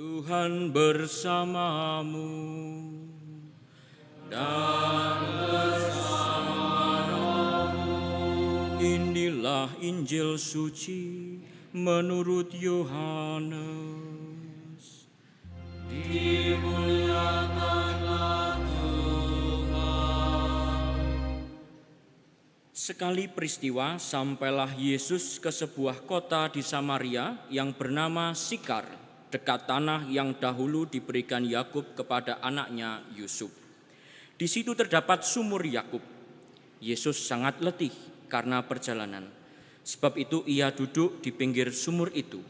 Tuhan bersamamu dan bersamamu. Inilah Injil suci menurut Yohanes. Dimuliakanlah Sekali peristiwa sampailah Yesus ke sebuah kota di Samaria yang bernama Sikar, dekat tanah yang dahulu diberikan Yakub kepada anaknya Yusuf. Di situ terdapat sumur Yakub. Yesus sangat letih karena perjalanan. Sebab itu ia duduk di pinggir sumur itu.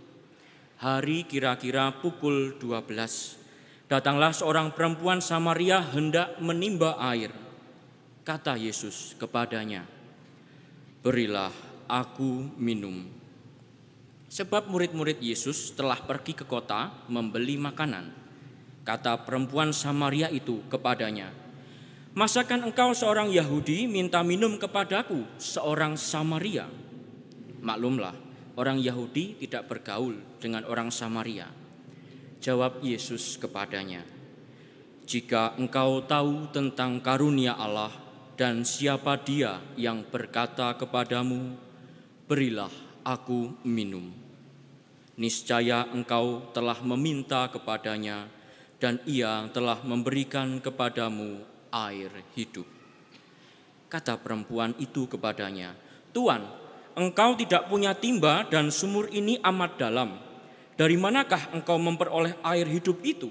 Hari kira-kira pukul 12. Datanglah seorang perempuan Samaria hendak menimba air. Kata Yesus kepadanya, berilah aku minum. Sebab murid-murid Yesus telah pergi ke kota membeli makanan. Kata perempuan Samaria itu kepadanya, Masakan engkau seorang Yahudi minta minum kepadaku seorang Samaria? Maklumlah, orang Yahudi tidak bergaul dengan orang Samaria. Jawab Yesus kepadanya, Jika engkau tahu tentang karunia Allah dan siapa dia yang berkata kepadamu, berilah aku minum. Niscaya engkau telah meminta kepadanya dan ia telah memberikan kepadamu air hidup. Kata perempuan itu kepadanya, Tuan, engkau tidak punya timba dan sumur ini amat dalam. Dari manakah engkau memperoleh air hidup itu?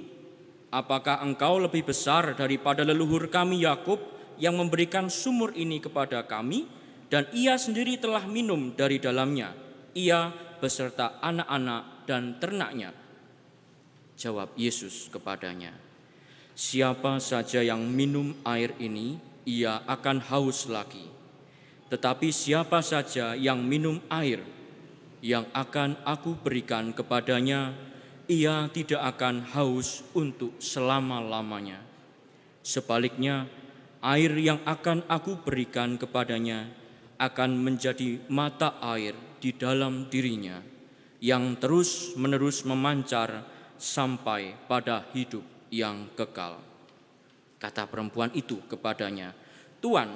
Apakah engkau lebih besar daripada leluhur kami Yakub yang memberikan sumur ini kepada kami dan ia sendiri telah minum dari dalamnya, ia beserta anak-anak dan ternaknya. Jawab Yesus kepadanya, Siapa saja yang minum air ini, ia akan haus lagi. Tetapi siapa saja yang minum air yang akan aku berikan kepadanya, ia tidak akan haus untuk selama-lamanya. Sebaliknya, air yang akan aku berikan kepadanya akan menjadi mata air di dalam dirinya yang terus-menerus memancar sampai pada hidup yang kekal. Kata perempuan itu kepadanya, "Tuan,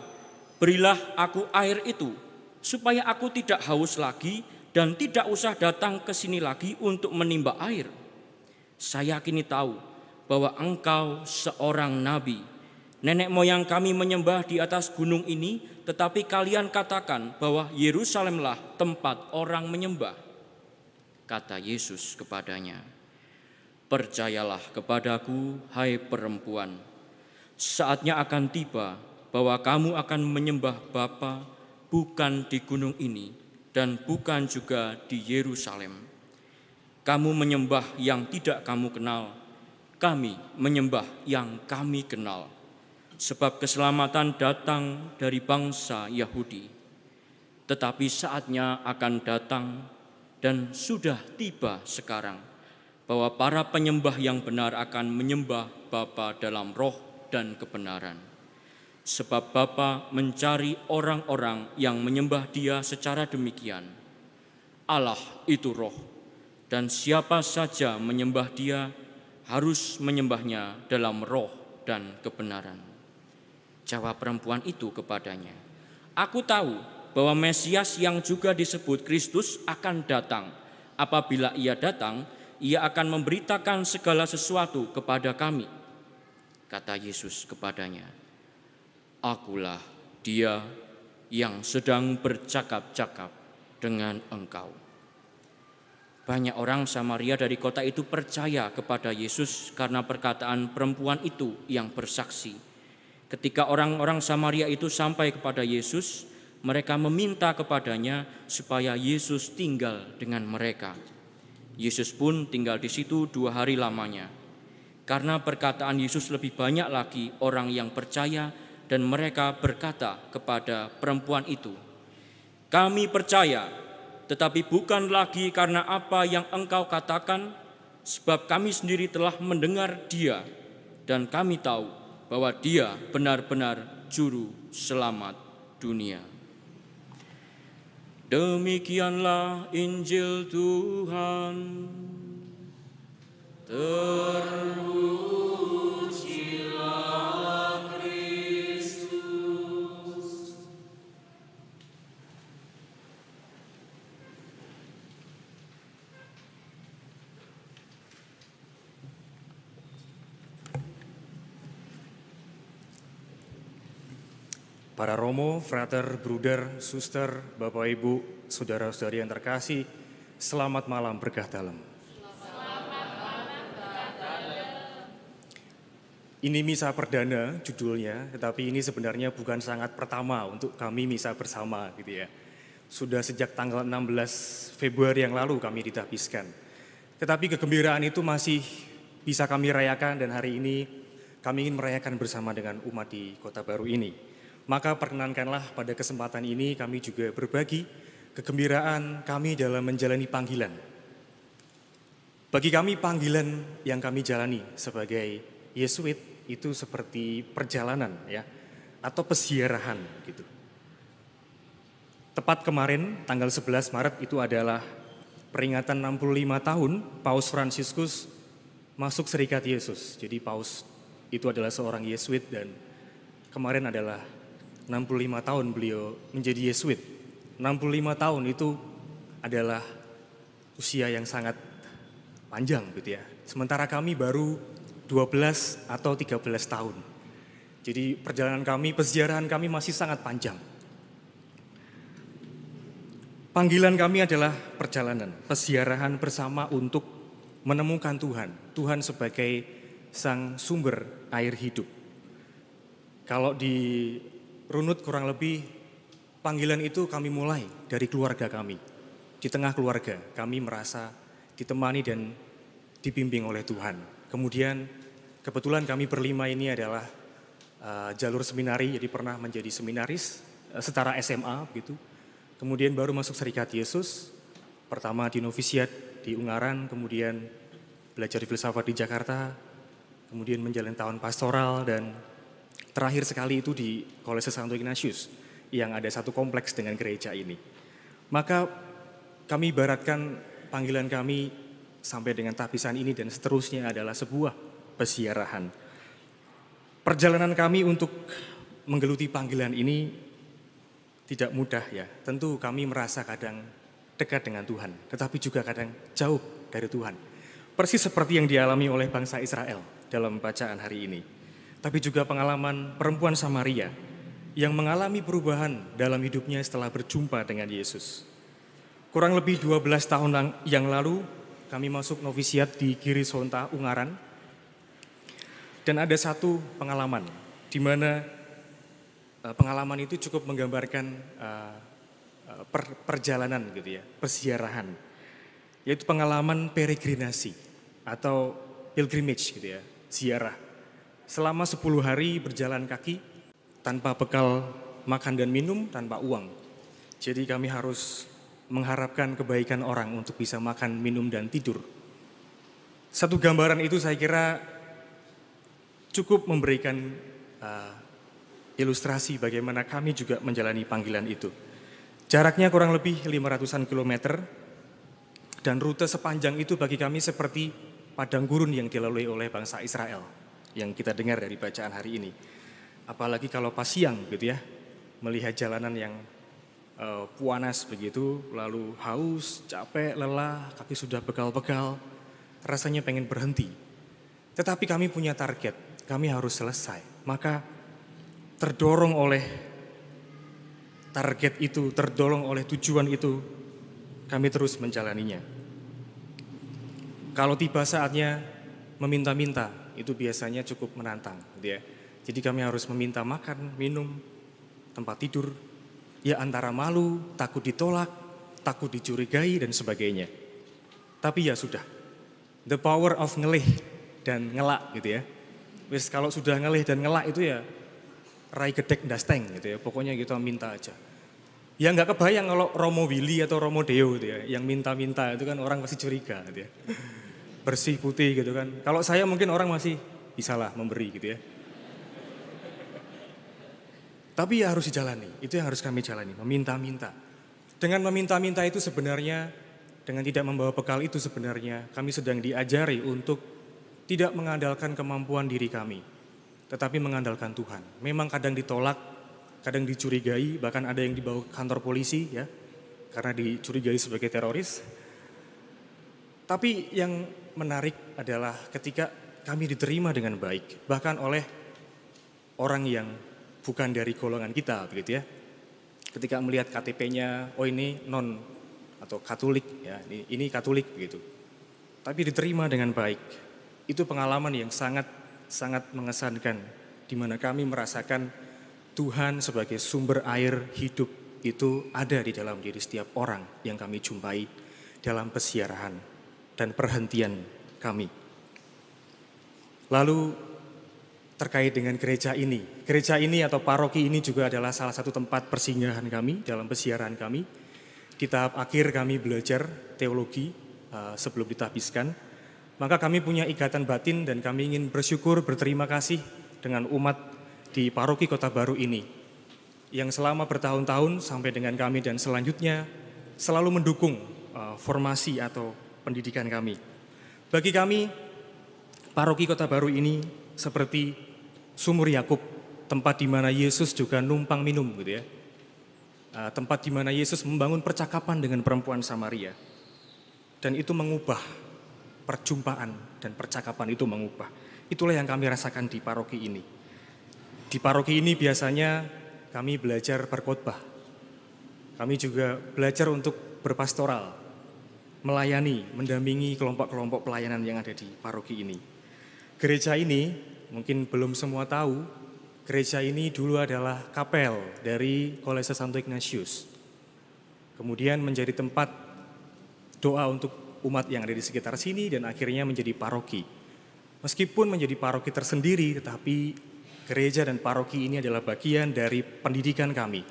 berilah aku air itu supaya aku tidak haus lagi dan tidak usah datang ke sini lagi untuk menimba air. Saya kini tahu bahwa engkau seorang nabi." Nenek moyang kami menyembah di atas gunung ini, tetapi kalian katakan bahwa Yerusalemlah tempat orang menyembah. Kata Yesus kepadanya, Percayalah kepadaku, hai perempuan, saatnya akan tiba bahwa kamu akan menyembah Bapa bukan di gunung ini dan bukan juga di Yerusalem. Kamu menyembah yang tidak kamu kenal, kami menyembah yang kami kenal sebab keselamatan datang dari bangsa Yahudi. Tetapi saatnya akan datang dan sudah tiba sekarang bahwa para penyembah yang benar akan menyembah Bapa dalam roh dan kebenaran. Sebab Bapa mencari orang-orang yang menyembah Dia secara demikian. Allah itu roh, dan siapa saja menyembah Dia harus menyembahnya dalam roh dan kebenaran. Jawab perempuan itu kepadanya, Aku tahu bahwa Mesias yang juga disebut Kristus akan datang. Apabila ia datang, ia akan memberitakan segala sesuatu kepada kami. Kata Yesus kepadanya, Akulah dia yang sedang bercakap-cakap dengan engkau. Banyak orang Samaria dari kota itu percaya kepada Yesus karena perkataan perempuan itu yang bersaksi Ketika orang-orang Samaria itu sampai kepada Yesus, mereka meminta kepadanya supaya Yesus tinggal dengan mereka. Yesus pun tinggal di situ dua hari lamanya. Karena perkataan Yesus lebih banyak lagi orang yang percaya dan mereka berkata kepada perempuan itu, "Kami percaya, tetapi bukan lagi karena apa yang engkau katakan, sebab kami sendiri telah mendengar Dia dan kami tahu bahwa Dia benar-benar juru selamat dunia. Demikianlah Injil Tuhan. Para Romo, Frater, Bruder, Suster, Bapak Ibu, Saudara-saudari yang terkasih, selamat malam berkah dalam. Ini misa perdana judulnya, tetapi ini sebenarnya bukan sangat pertama untuk kami misa bersama gitu ya. Sudah sejak tanggal 16 Februari yang lalu kami ditahbiskan. Tetapi kegembiraan itu masih bisa kami rayakan dan hari ini kami ingin merayakan bersama dengan umat di kota baru ini. Maka perkenankanlah pada kesempatan ini kami juga berbagi kegembiraan kami dalam menjalani panggilan. Bagi kami panggilan yang kami jalani sebagai Yesuit itu seperti perjalanan ya atau pesiarahan gitu. Tepat kemarin tanggal 11 Maret itu adalah peringatan 65 tahun Paus Fransiskus masuk Serikat Yesus. Jadi Paus itu adalah seorang Yesuit dan kemarin adalah 65 tahun beliau menjadi Yesuit. 65 tahun itu adalah usia yang sangat panjang gitu ya. Sementara kami baru 12 atau 13 tahun. Jadi perjalanan kami, peziarahan kami masih sangat panjang. Panggilan kami adalah perjalanan, peziarahan bersama untuk menemukan Tuhan. Tuhan sebagai sang sumber air hidup. Kalau di runut kurang lebih panggilan itu kami mulai dari keluarga kami. Di tengah keluarga kami merasa ditemani dan dibimbing oleh Tuhan. Kemudian kebetulan kami berlima ini adalah uh, jalur seminari, jadi pernah menjadi seminaris uh, setara SMA gitu. Kemudian baru masuk Serikat Yesus, pertama di novisiat di Ungaran, kemudian belajar filsafat di Jakarta, kemudian menjalani tahun pastoral dan terakhir sekali itu di Kolese Santo Ignatius yang ada satu kompleks dengan gereja ini. Maka kami ibaratkan panggilan kami sampai dengan tapisan ini dan seterusnya adalah sebuah pesiarahan. Perjalanan kami untuk menggeluti panggilan ini tidak mudah ya. Tentu kami merasa kadang dekat dengan Tuhan, tetapi juga kadang jauh dari Tuhan. Persis seperti yang dialami oleh bangsa Israel dalam bacaan hari ini. Tapi juga pengalaman perempuan Samaria yang mengalami perubahan dalam hidupnya setelah berjumpa dengan Yesus. Kurang lebih 12 tahun yang lalu kami masuk novisiat di Giri Sonta, Ungaran. Dan ada satu pengalaman di mana Eh, pengalaman itu cukup menggambarkan uh, per, perjalanan gitu ya, persiarahan. Yaitu pengalaman peregrinasi atau pilgrimage gitu ya, ziarah. Selama 10 hari berjalan kaki tanpa bekal makan dan minum, tanpa uang. Jadi kami harus mengharapkan kebaikan orang untuk bisa makan, minum, dan tidur. Satu gambaran itu saya kira cukup memberikan uh, ilustrasi bagaimana kami juga menjalani panggilan itu. Jaraknya kurang lebih 500-an kilometer dan rute sepanjang itu bagi kami seperti padang gurun yang dilalui oleh bangsa Israel yang kita dengar dari bacaan hari ini. Apalagi kalau pas siang gitu ya, melihat jalanan yang uh, puanas begitu, lalu haus, capek, lelah, kaki sudah begal-begal, rasanya pengen berhenti. Tetapi kami punya target, kami harus selesai. Maka terdorong oleh target itu, terdorong oleh tujuan itu, kami terus menjalaninya. Kalau tiba saatnya meminta-minta, itu biasanya cukup menantang, gitu ya. Jadi kami harus meminta makan, minum, tempat tidur, ya antara malu, takut ditolak, takut dicurigai dan sebagainya. Tapi ya sudah, the power of ngelih dan ngelak gitu ya. Wis kalau sudah ngelih dan ngelak itu ya Rai Gedek Dasteng gitu ya. Pokoknya gitu minta aja. Ya nggak kebayang kalau Romo Willy atau Romo Deo gitu ya. Yang minta-minta itu kan orang pasti curiga gitu ya. Bersih putih gitu kan. Kalau saya mungkin orang masih bisa lah memberi gitu ya. Tapi ya harus dijalani. Itu yang harus kami jalani. Meminta-minta. Dengan meminta-minta itu sebenarnya dengan tidak membawa bekal itu sebenarnya kami sedang diajari untuk tidak mengandalkan kemampuan diri kami, tetapi mengandalkan Tuhan. Memang kadang ditolak, kadang dicurigai, bahkan ada yang dibawa ke kantor polisi ya, karena dicurigai sebagai teroris. Tapi yang menarik adalah ketika kami diterima dengan baik, bahkan oleh orang yang bukan dari golongan kita, begitu ya. Ketika melihat KTP-nya, oh ini non atau Katolik, ya ini, ini Katolik begitu. Tapi diterima dengan baik. Itu pengalaman yang sangat sangat mengesankan, di mana kami merasakan Tuhan sebagai sumber air hidup itu ada di dalam diri setiap orang yang kami jumpai dalam pesiarahan dan perhentian kami. Lalu terkait dengan gereja ini. Gereja ini atau paroki ini juga adalah salah satu tempat persinggahan kami dalam pesiaran kami. Di tahap akhir kami belajar teologi uh, sebelum ditahbiskan. Maka kami punya ikatan batin dan kami ingin bersyukur berterima kasih dengan umat di paroki Kota Baru ini yang selama bertahun-tahun sampai dengan kami dan selanjutnya selalu mendukung uh, formasi atau pendidikan kami. Bagi kami paroki Kota Baru ini seperti sumur Yakub, tempat di mana Yesus juga numpang minum gitu ya. Uh, tempat di mana Yesus membangun percakapan dengan perempuan Samaria. Dan itu mengubah perjumpaan dan percakapan itu mengubah. Itulah yang kami rasakan di paroki ini. Di paroki ini biasanya kami belajar berkhotbah. Kami juga belajar untuk berpastoral, melayani, mendampingi kelompok-kelompok pelayanan yang ada di paroki ini. Gereja ini mungkin belum semua tahu, gereja ini dulu adalah kapel dari Kolese Santo Ignatius. Kemudian menjadi tempat doa untuk umat yang ada di sekitar sini dan akhirnya menjadi paroki. Meskipun menjadi paroki tersendiri, tetapi gereja dan paroki ini adalah bagian dari pendidikan kami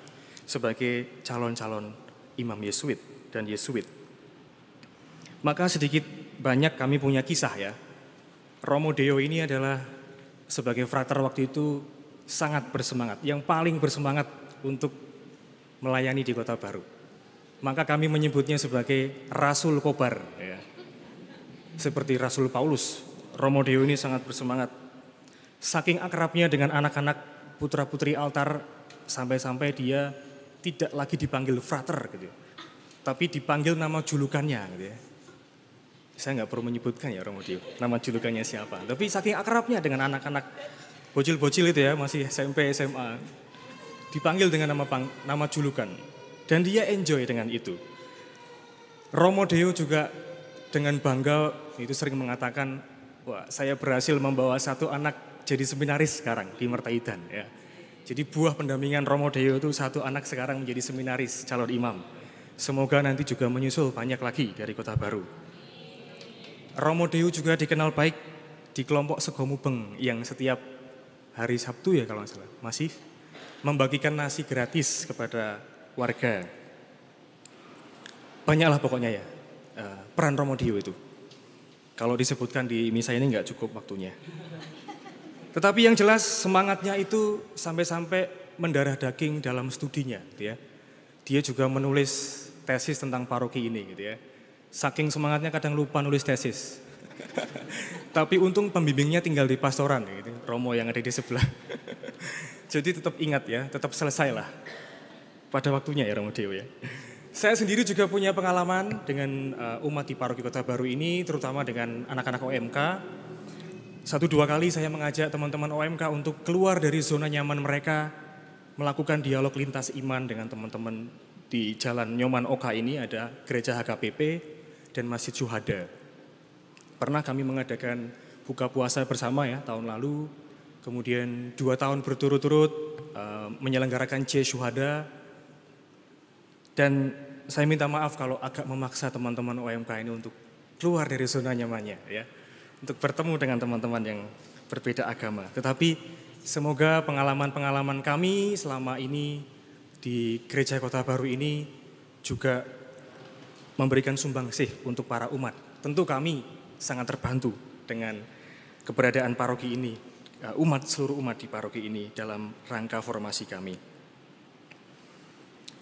sebagai calon-calon imam Yesuit dan Yesuit. Maka sedikit banyak kami punya kisah ya. Romo Deo ini adalah sebagai frater waktu itu sangat bersemangat, yang paling bersemangat untuk melayani di Kota Baru. Maka kami menyebutnya sebagai Rasul Kobar. Ya. Seperti Rasul Paulus, Romo Deo ini sangat bersemangat. Saking akrabnya dengan anak-anak putra-putri altar, sampai-sampai dia tidak lagi dipanggil frater gitu. Tapi dipanggil nama julukannya gitu ya. Saya nggak perlu menyebutkan ya Romo Dio, nama julukannya siapa. Tapi saking akrabnya dengan anak-anak bocil-bocil itu ya, masih SMP, SMA. Dipanggil dengan nama pang, nama julukan. Dan dia enjoy dengan itu. Romo Deo juga dengan bangga itu sering mengatakan, wah saya berhasil membawa satu anak jadi seminaris sekarang di Mertaidan ya. Jadi buah pendampingan Romo Deo itu satu anak sekarang menjadi seminaris calon imam. Semoga nanti juga menyusul banyak lagi dari kota baru. Romo Deo juga dikenal baik di kelompok Segomubeng yang setiap hari Sabtu ya kalau nggak salah masih membagikan nasi gratis kepada warga. Banyaklah pokoknya ya eh, peran Romo Deo itu. Kalau disebutkan di misa ini nggak cukup waktunya. Tetapi yang jelas semangatnya itu sampai-sampai mendarah daging dalam studinya gitu ya. Dia juga menulis tesis tentang paroki ini gitu ya Saking semangatnya kadang lupa nulis tesis. Tapi untung pembimbingnya tinggal di pastoran gitu, Romo yang ada di sebelah. Jadi tetap ingat ya, tetap selesai lah. Pada waktunya ya Romo Dewa ya. Saya sendiri juga punya pengalaman dengan uh, umat di paroki Kota Baru ini, terutama dengan anak-anak OMK. Satu dua kali saya mengajak teman-teman OMK untuk keluar dari zona nyaman mereka, melakukan dialog lintas iman dengan teman-teman di Jalan Nyoman Oka ini ada gereja HKPP, dan Masjid Syuhada. Pernah kami mengadakan buka puasa bersama ya tahun lalu, kemudian dua tahun berturut-turut uh, menyelenggarakan C Syuhada, dan saya minta maaf kalau agak memaksa teman-teman OMK ini untuk keluar dari zona nyamannya ya, untuk bertemu dengan teman-teman yang berbeda agama. Tetapi semoga pengalaman-pengalaman kami selama ini di Gereja Kota Baru ini juga memberikan sumbangsih untuk para umat. Tentu kami sangat terbantu dengan keberadaan paroki ini, uh, umat seluruh umat di paroki ini dalam rangka formasi kami.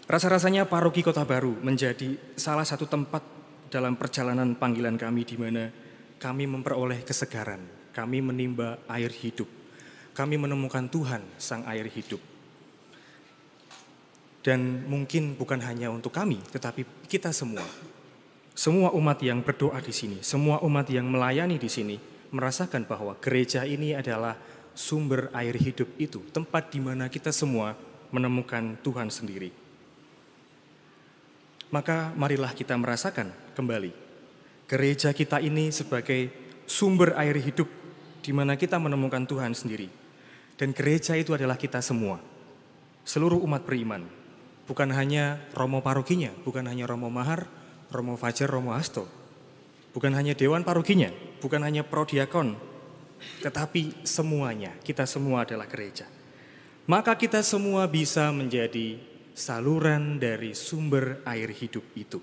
Rasa-rasanya paroki Kota Baru menjadi salah satu tempat dalam perjalanan panggilan kami di mana kami memperoleh kesegaran, kami menimba air hidup, kami menemukan Tuhan, Sang Air Hidup. Dan mungkin bukan hanya untuk kami, tetapi kita semua. Semua umat yang berdoa di sini, semua umat yang melayani di sini, merasakan bahwa gereja ini adalah sumber air hidup itu, tempat di mana kita semua menemukan Tuhan sendiri. Maka marilah kita merasakan kembali gereja kita ini sebagai sumber air hidup di mana kita menemukan Tuhan sendiri. Dan gereja itu adalah kita semua, seluruh umat beriman, bukan hanya Romo parokinya, bukan hanya Romo Mahar, Romo Fajar, Romo Hasto, bukan hanya Dewan parokinya, bukan hanya Prodiakon, tetapi semuanya, kita semua adalah gereja. Maka kita semua bisa menjadi saluran dari sumber air hidup itu.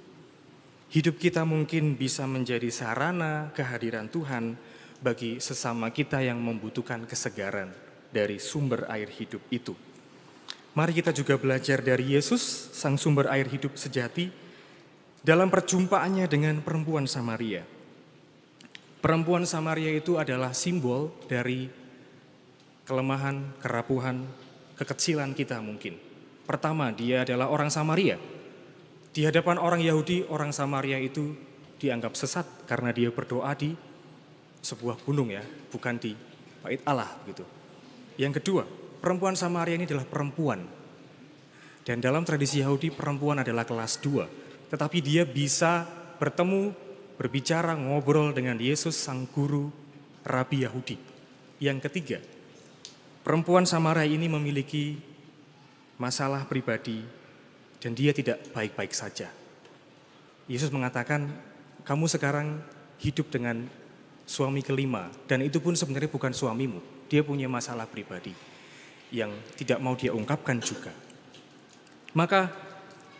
Hidup kita mungkin bisa menjadi sarana kehadiran Tuhan bagi sesama kita yang membutuhkan kesegaran dari sumber air hidup itu. Mari kita juga belajar dari Yesus, sang sumber air hidup sejati, dalam perjumpaannya dengan perempuan Samaria. Perempuan Samaria itu adalah simbol dari kelemahan, kerapuhan, kekecilan kita mungkin. Pertama, dia adalah orang Samaria. Di hadapan orang Yahudi, orang Samaria itu dianggap sesat karena dia berdoa di sebuah gunung ya, bukan di bait Allah gitu. Yang kedua, perempuan Samaria ini adalah perempuan. Dan dalam tradisi Yahudi perempuan adalah kelas dua. Tetapi dia bisa bertemu, berbicara, ngobrol dengan Yesus sang guru Rabi Yahudi. Yang ketiga, perempuan Samaria ini memiliki masalah pribadi dan dia tidak baik-baik saja. Yesus mengatakan, kamu sekarang hidup dengan suami kelima dan itu pun sebenarnya bukan suamimu. Dia punya masalah pribadi yang tidak mau dia ungkapkan juga. Maka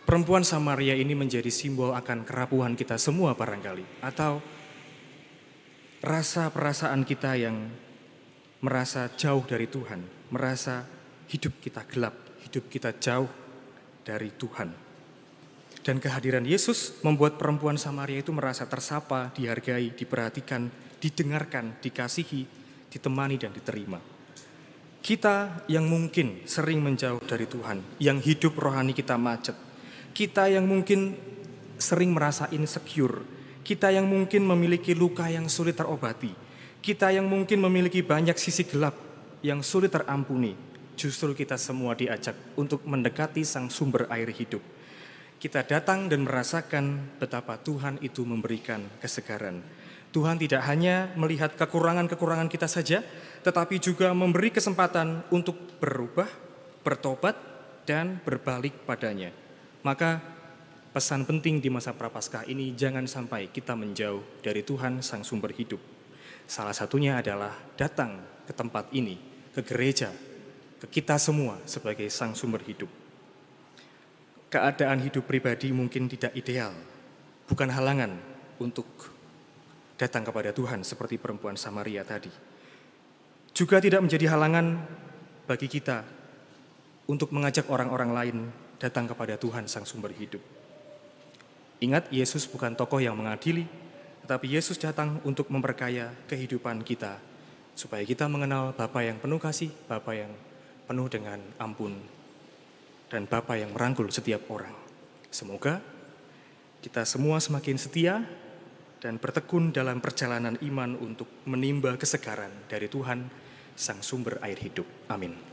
perempuan Samaria ini menjadi simbol akan kerapuhan kita semua barangkali atau rasa perasaan kita yang merasa jauh dari Tuhan, merasa hidup kita gelap, hidup kita jauh dari Tuhan. Dan kehadiran Yesus membuat perempuan Samaria itu merasa tersapa, dihargai, diperhatikan, didengarkan, dikasihi, ditemani dan diterima. Kita yang mungkin sering menjauh dari Tuhan, yang hidup rohani kita macet, kita yang mungkin sering merasa insecure, kita yang mungkin memiliki luka yang sulit terobati, kita yang mungkin memiliki banyak sisi gelap yang sulit terampuni, justru kita semua diajak untuk mendekati sang sumber air hidup. Kita datang dan merasakan betapa Tuhan itu memberikan kesegaran Tuhan tidak hanya melihat kekurangan-kekurangan kita saja, tetapi juga memberi kesempatan untuk berubah, bertobat, dan berbalik padanya. Maka pesan penting di masa prapaskah ini jangan sampai kita menjauh dari Tuhan sang sumber hidup. Salah satunya adalah datang ke tempat ini, ke gereja, ke kita semua sebagai sang sumber hidup. Keadaan hidup pribadi mungkin tidak ideal, bukan halangan untuk datang kepada Tuhan seperti perempuan Samaria tadi. Juga tidak menjadi halangan bagi kita untuk mengajak orang-orang lain datang kepada Tuhan sang sumber hidup. Ingat Yesus bukan tokoh yang mengadili, tetapi Yesus datang untuk memperkaya kehidupan kita supaya kita mengenal Bapa yang penuh kasih, Bapa yang penuh dengan ampun dan Bapa yang merangkul setiap orang. Semoga kita semua semakin setia dan bertekun dalam perjalanan iman untuk menimba kesegaran dari Tuhan, Sang Sumber Air Hidup. Amin.